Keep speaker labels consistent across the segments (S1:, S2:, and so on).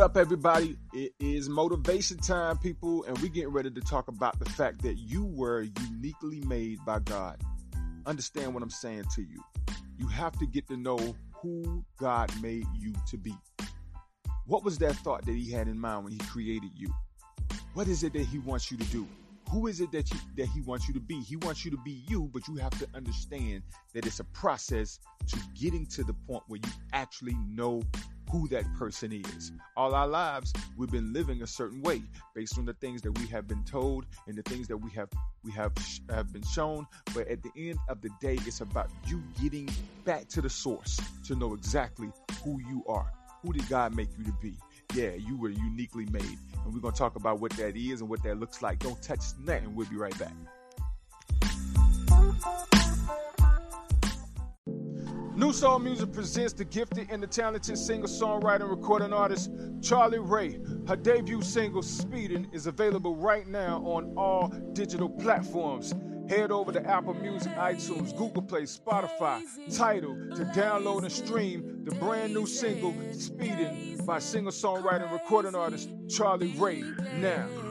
S1: up, everybody? It is motivation time, people, and we're getting ready to talk about the fact that you were uniquely made by God. Understand what I'm saying to you. You have to get to know who God made you to be. What was that thought that He had in mind when He created you? What is it that He wants you to do? Who is it that you, that He wants you to be? He wants you to be you, but you have to understand that it's a process to getting to the point where you actually know who that person is. All our lives, we've been living a certain way based on the things that we have been told and the things that we have we have have been shown. But at the end of the day, it's about you getting back to the source to know exactly who you are. Who did God make you to be? Yeah, you were uniquely made. And we're going to talk about what that is and what that looks like. Don't touch nothing. We'll be right back. New Soul Music presents the gifted and the talented singer, songwriter, and recording artist Charlie Ray. Her debut single, Speeding, is available right now on all digital platforms. Head over to Apple Music, iTunes, Google Play, Spotify, Tidal to download and stream the brand new single, Speeding, by singer, songwriter, and recording artist Charlie Ray now.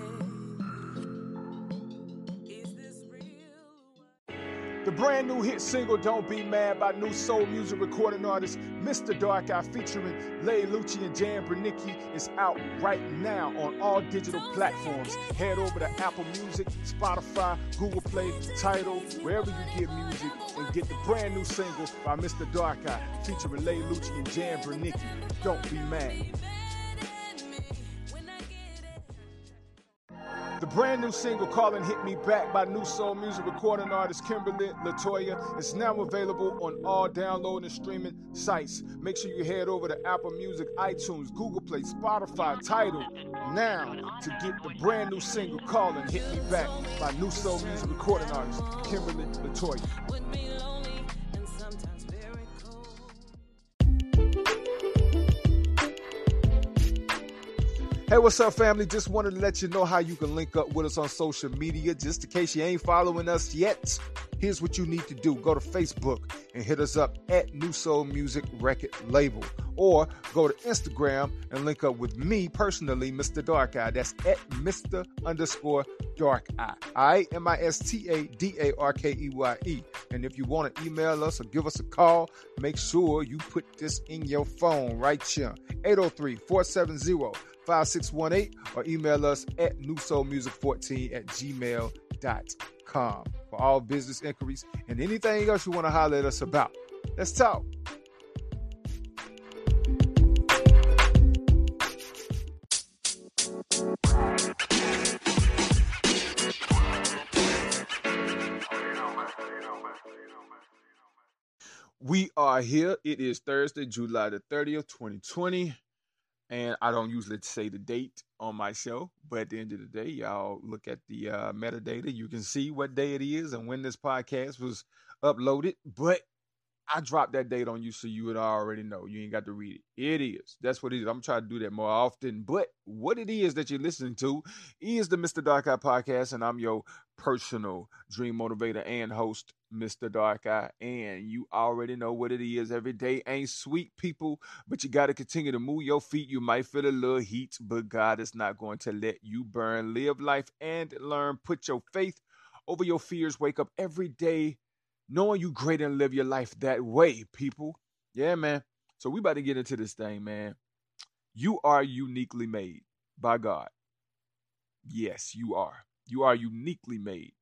S1: The brand new hit single Don't Be Mad by new soul music recording artist Mr. Dark Eye featuring Lay Lucci and Jan Bernicki is out right now on all digital platforms. Head over to Apple Music, Spotify, Google Play, Tidal, wherever you get music, and get the brand new single by Mr. Dark Eye featuring Lay Lucci and Jan Bernicki. Don't Be Mad. The brand new single Calling Hit Me Back by new soul music recording artist Kimberly Latoya is now available on all download and streaming sites. Make sure you head over to Apple Music, iTunes, Google Play, Spotify, Tidal now to get the brand new single Calling Hit Me Back by new soul music recording artist Kimberly Latoya. Hey, what's up, family? Just wanted to let you know how you can link up with us on social media. Just in case you ain't following us yet, here's what you need to do go to Facebook and hit us up at New Soul Music Record Label. Or go to Instagram and link up with me personally, Mr. Dark Eye. That's at Mr. underscore Dark Eye. I M I S T A D A R K E Y E. And if you want to email us or give us a call, make sure you put this in your phone right here 803 470 5618 or email us at newsoulmusic14 at gmail.com for all business inquiries and anything else you want to holler at us about. Let's talk. We are here. It is Thursday, July the 30th, 2020 and I don't usually say the date on my show, but at the end of the day, y'all look at the uh, metadata. You can see what day it is and when this podcast was uploaded. But I dropped that date on you so you would already know. You ain't got to read it. It is. That's what it is. I'm trying to do that more often. But what it is that you're listening to is the Mr. Dark Eye podcast, and I'm your personal dream motivator and host, Mr. Dark Eye. And you already know what it is. Every day ain't sweet, people, but you got to continue to move your feet. You might feel a little heat, but God is not going to let you burn. Live life and learn. Put your faith over your fears. Wake up every day knowing you great and live your life that way, people. Yeah, man. So we about to get into this thing, man. You are uniquely made by God. Yes, you are. You are uniquely made.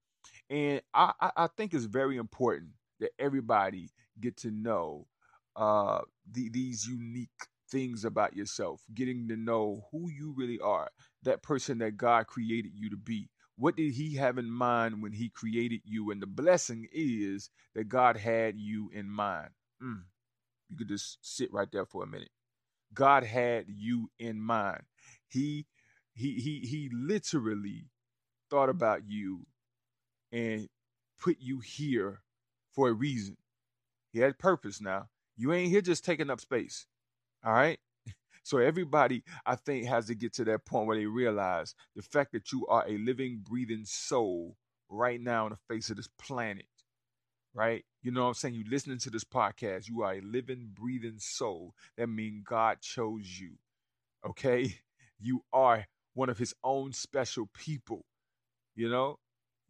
S1: And I, I, I think it's very important that everybody get to know uh, the, these unique things about yourself, getting to know who you really are, that person that God created you to be. What did he have in mind when he created you? And the blessing is that God had you in mind. Mm. You could just sit right there for a minute. God had you in mind. He he he he literally thought about you and put you here for a reason. He had purpose now. You ain't here just taking up space. All right? So everybody, I think, has to get to that point where they realize the fact that you are a living, breathing soul right now on the face of this planet. Right? You know what I'm saying? You listening to this podcast, you are a living, breathing soul. That means God chose you. Okay? You are one of his own special people. You know,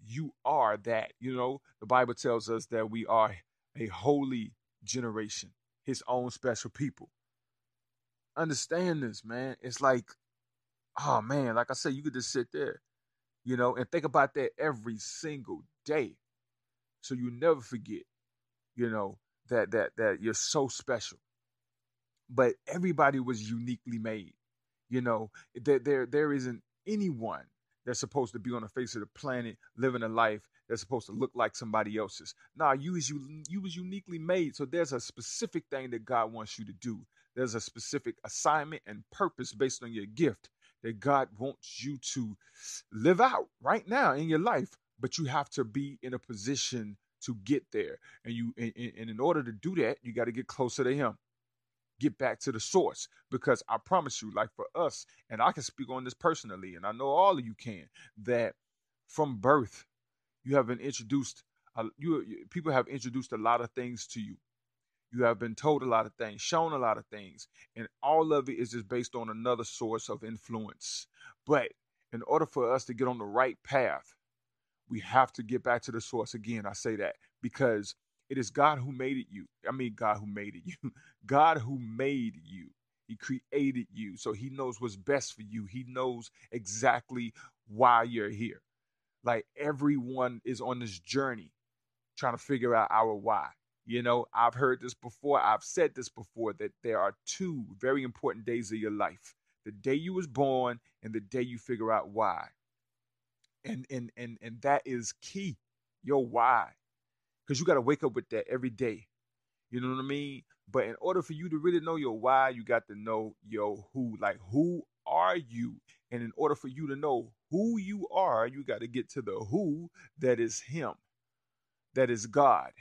S1: you are that. You know, the Bible tells us that we are a holy generation, his own special people. Understand this, man. It's like, oh man, like I said, you could just sit there, you know, and think about that every single day. So you never forget, you know, that that that you're so special. But everybody was uniquely made. You know, there there there isn't anyone that's supposed to be on the face of the planet living a life that's supposed to look like somebody else's. Nah, you is you you was uniquely made. So there's a specific thing that God wants you to do. There's a specific assignment and purpose based on your gift that God wants you to live out right now in your life. But you have to be in a position to get there. And you and, and in order to do that, you got to get closer to him get back to the source because I promise you, like for us, and I can speak on this personally, and I know all of you can, that from birth, you have been introduced. Uh, you people have introduced a lot of things to you. You have been told a lot of things, shown a lot of things, and all of it is just based on another source of influence. But in order for us to get on the right path, we have to get back to the source again. I say that because it is God who made it you. I mean, God who made it you. God who made you. He created you. So he knows what's best for you. He knows exactly why you're here. Like everyone is on this journey trying to figure out our why. You know, I've heard this before. I've said this before that there are two very important days of your life. The day you was born and the day you figure out why. And and and and that is key. Your why because you got to wake up with that every day. You know what I mean? But in order for you to really know your why, you got to know your who. Like, who are you? And in order for you to know who you are, you got to get to the who that is Him, that is God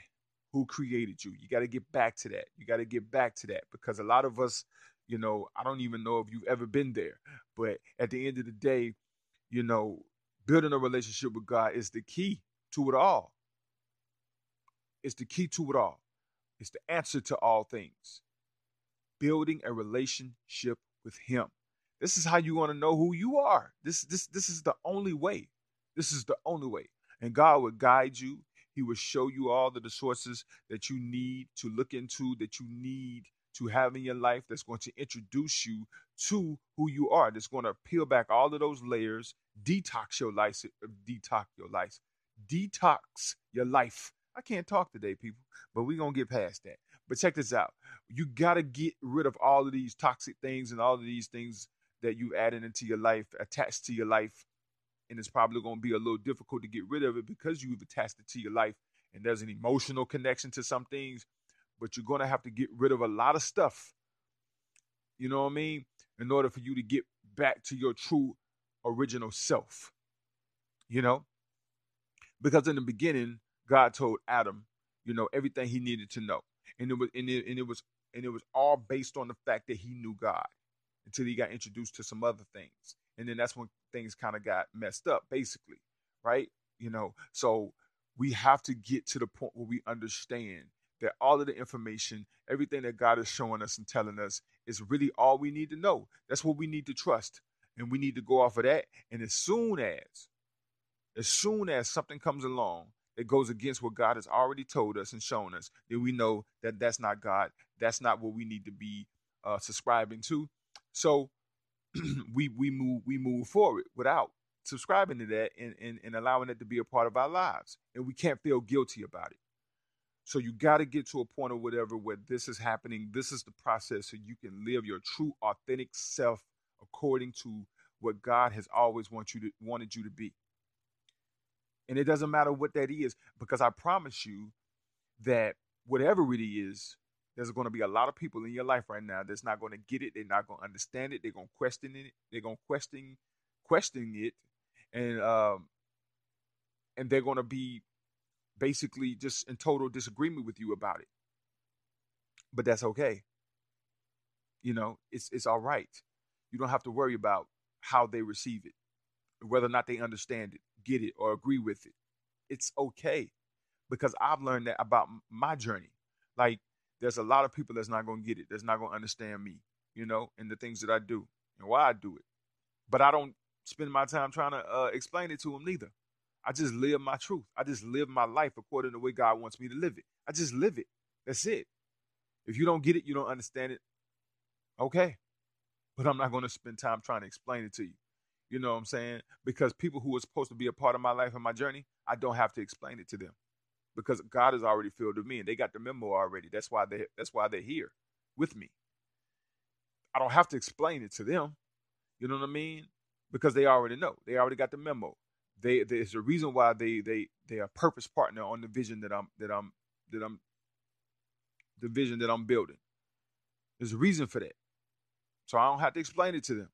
S1: who created you. You got to get back to that. You got to get back to that because a lot of us, you know, I don't even know if you've ever been there, but at the end of the day, you know, building a relationship with God is the key to it all. It's the key to it all. It's the answer to all things. Building a relationship with Him. This is how you want to know who you are. This, this, this is the only way. This is the only way. And God will guide you. He will show you all the sources that you need to look into, that you need to have in your life that's going to introduce you to who you are. That's going to peel back all of those layers, detox your life, detox your life, detox your life I can't talk today, people, but we're going to get past that. But check this out. You got to get rid of all of these toxic things and all of these things that you've added into your life, attached to your life. And it's probably going to be a little difficult to get rid of it because you've attached it to your life and there's an emotional connection to some things. But you're going to have to get rid of a lot of stuff. You know what I mean? In order for you to get back to your true original self. You know? Because in the beginning, God told Adam, you know, everything he needed to know. And it was and it, and it was and it was all based on the fact that he knew God until he got introduced to some other things. And then that's when things kind of got messed up, basically. Right? You know, so we have to get to the point where we understand that all of the information, everything that God is showing us and telling us is really all we need to know. That's what we need to trust. And we need to go off of that. And as soon as, as soon as something comes along that goes against what God has already told us and shown us, then we know that that's not God. That's not what we need to be uh, subscribing to. So we we move we move forward without subscribing to that and, and, and allowing it to be a part of our lives. And we can't feel guilty about it. So you got to get to a point or whatever where this is happening. This is the process so you can live your true, authentic self according to what God has always want you to wanted you to be. And it doesn't matter what that is, because I promise you that whatever it is, there's going to be a lot of people in your life right now that's not going to get it. They're not going to understand it. They're going to question it. They're going to question question it, and um, and they're going to be basically just in total disagreement with you about it. But that's okay. You know, it's it's all right. You don't have to worry about how they receive it, whether or not they understand it get it or agree with it. It's okay because I've learned that about my journey. Like, there's a lot of people that's not going to get it, that's not going to understand me, you know, and the things that I do. and why I do it. But I don't spend my time trying to uh, explain it to them neither. I just live my truth. I just live my life according to the way God wants me to live it. I just live it. That's it. If you don't get it, you don't understand it. Okay. But I'm not going to spend time trying to explain it to you. You know what I'm saying? Because people who are supposed to be a part of my life and my journey, I don't have to explain it to them. Because God has already filled with me and they got the memo already. That's why they that's why they're here with me. I don't have to explain it to them. You know what I mean? Because they already know. They already got the memo. They there's a reason why they they they are purpose partner on the vision that I'm that I'm that I'm the vision that I'm building. There's a reason for that. So I don't have to explain it to them.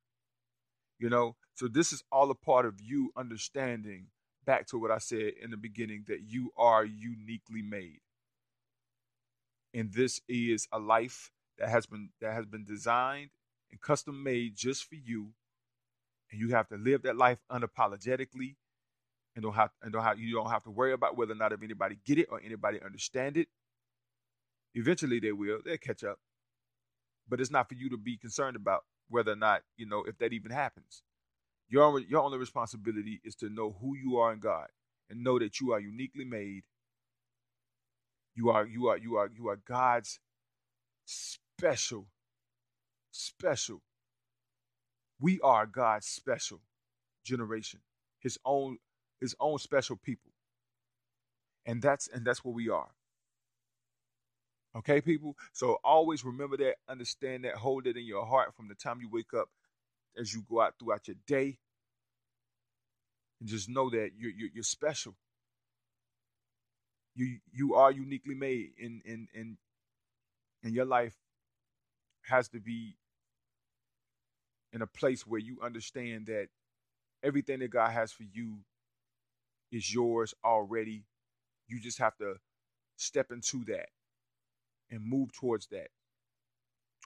S1: You know, so this is all a part of you understanding back to what I said in the beginning that you are uniquely made. And this is a life that has been that has been designed and custom made just for you. And you have to live that life unapologetically and don't have and don't have you don't have to worry about whether or not if anybody get it or anybody understand it. Eventually they will. They'll catch up. But it's not for you to be concerned about whether or not, you know, if that even happens. Your your only responsibility is to know who you are in God and know that you are uniquely made. You are you are you are you are God's special special. We are God's special generation. His own his own special people. And that's and that's what we are. Okay, people? So always remember that, understand that, hold it in your heart from the time you wake up as you go out throughout your day. And just know that you're, you're, you're special. You you are uniquely made in in in and your life has to be in a place where you understand that everything that God has for you is yours already. You just have to step into that and move towards that.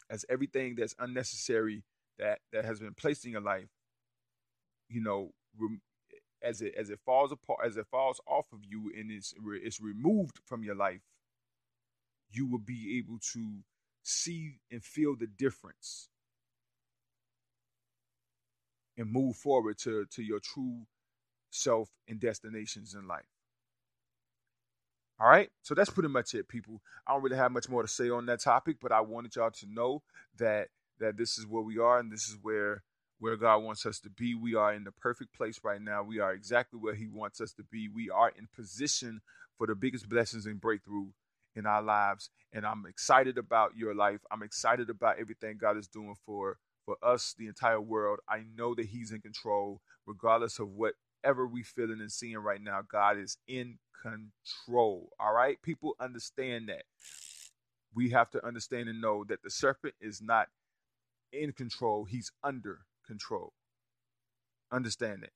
S1: As everything that's unnecessary that that has been placed in your life, you know, as it as it falls apart, as it falls off of you and is is removed from your life, you will be able to see and feel the difference and move forward to to your true self and destinations in life. All right. So that's pretty much it, people. I don't really have much more to say on that topic, but I wanted y'all to know that that this is where we are and this is where where God wants us to be. We are in the perfect place right now. We are exactly where He wants us to be. We are in position for the biggest blessings and breakthrough in our lives. And I'm excited about your life. I'm excited about everything God is doing for for us, the entire world. I know that He's in control, regardless of what whatever we feeling and seeing right now, God is in control. All right, people understand that. We have to understand and know that the serpent is not in control; he's under control. Understand that.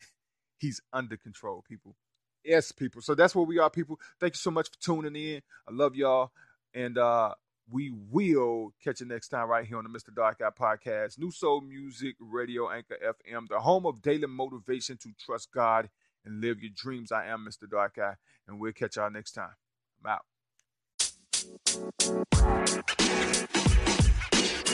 S1: he's under control, people. Yes, people. So that's where we are, people. Thank you so much for tuning in. I love y'all. And uh we will catch you next time right here on the Mr. Dark Eye Podcast, New Soul Music Radio Anchor FM, the home of daily motivation to trust God and live your dreams. I am Mr. Dark Eye, and we'll catch y'all next time. I'm out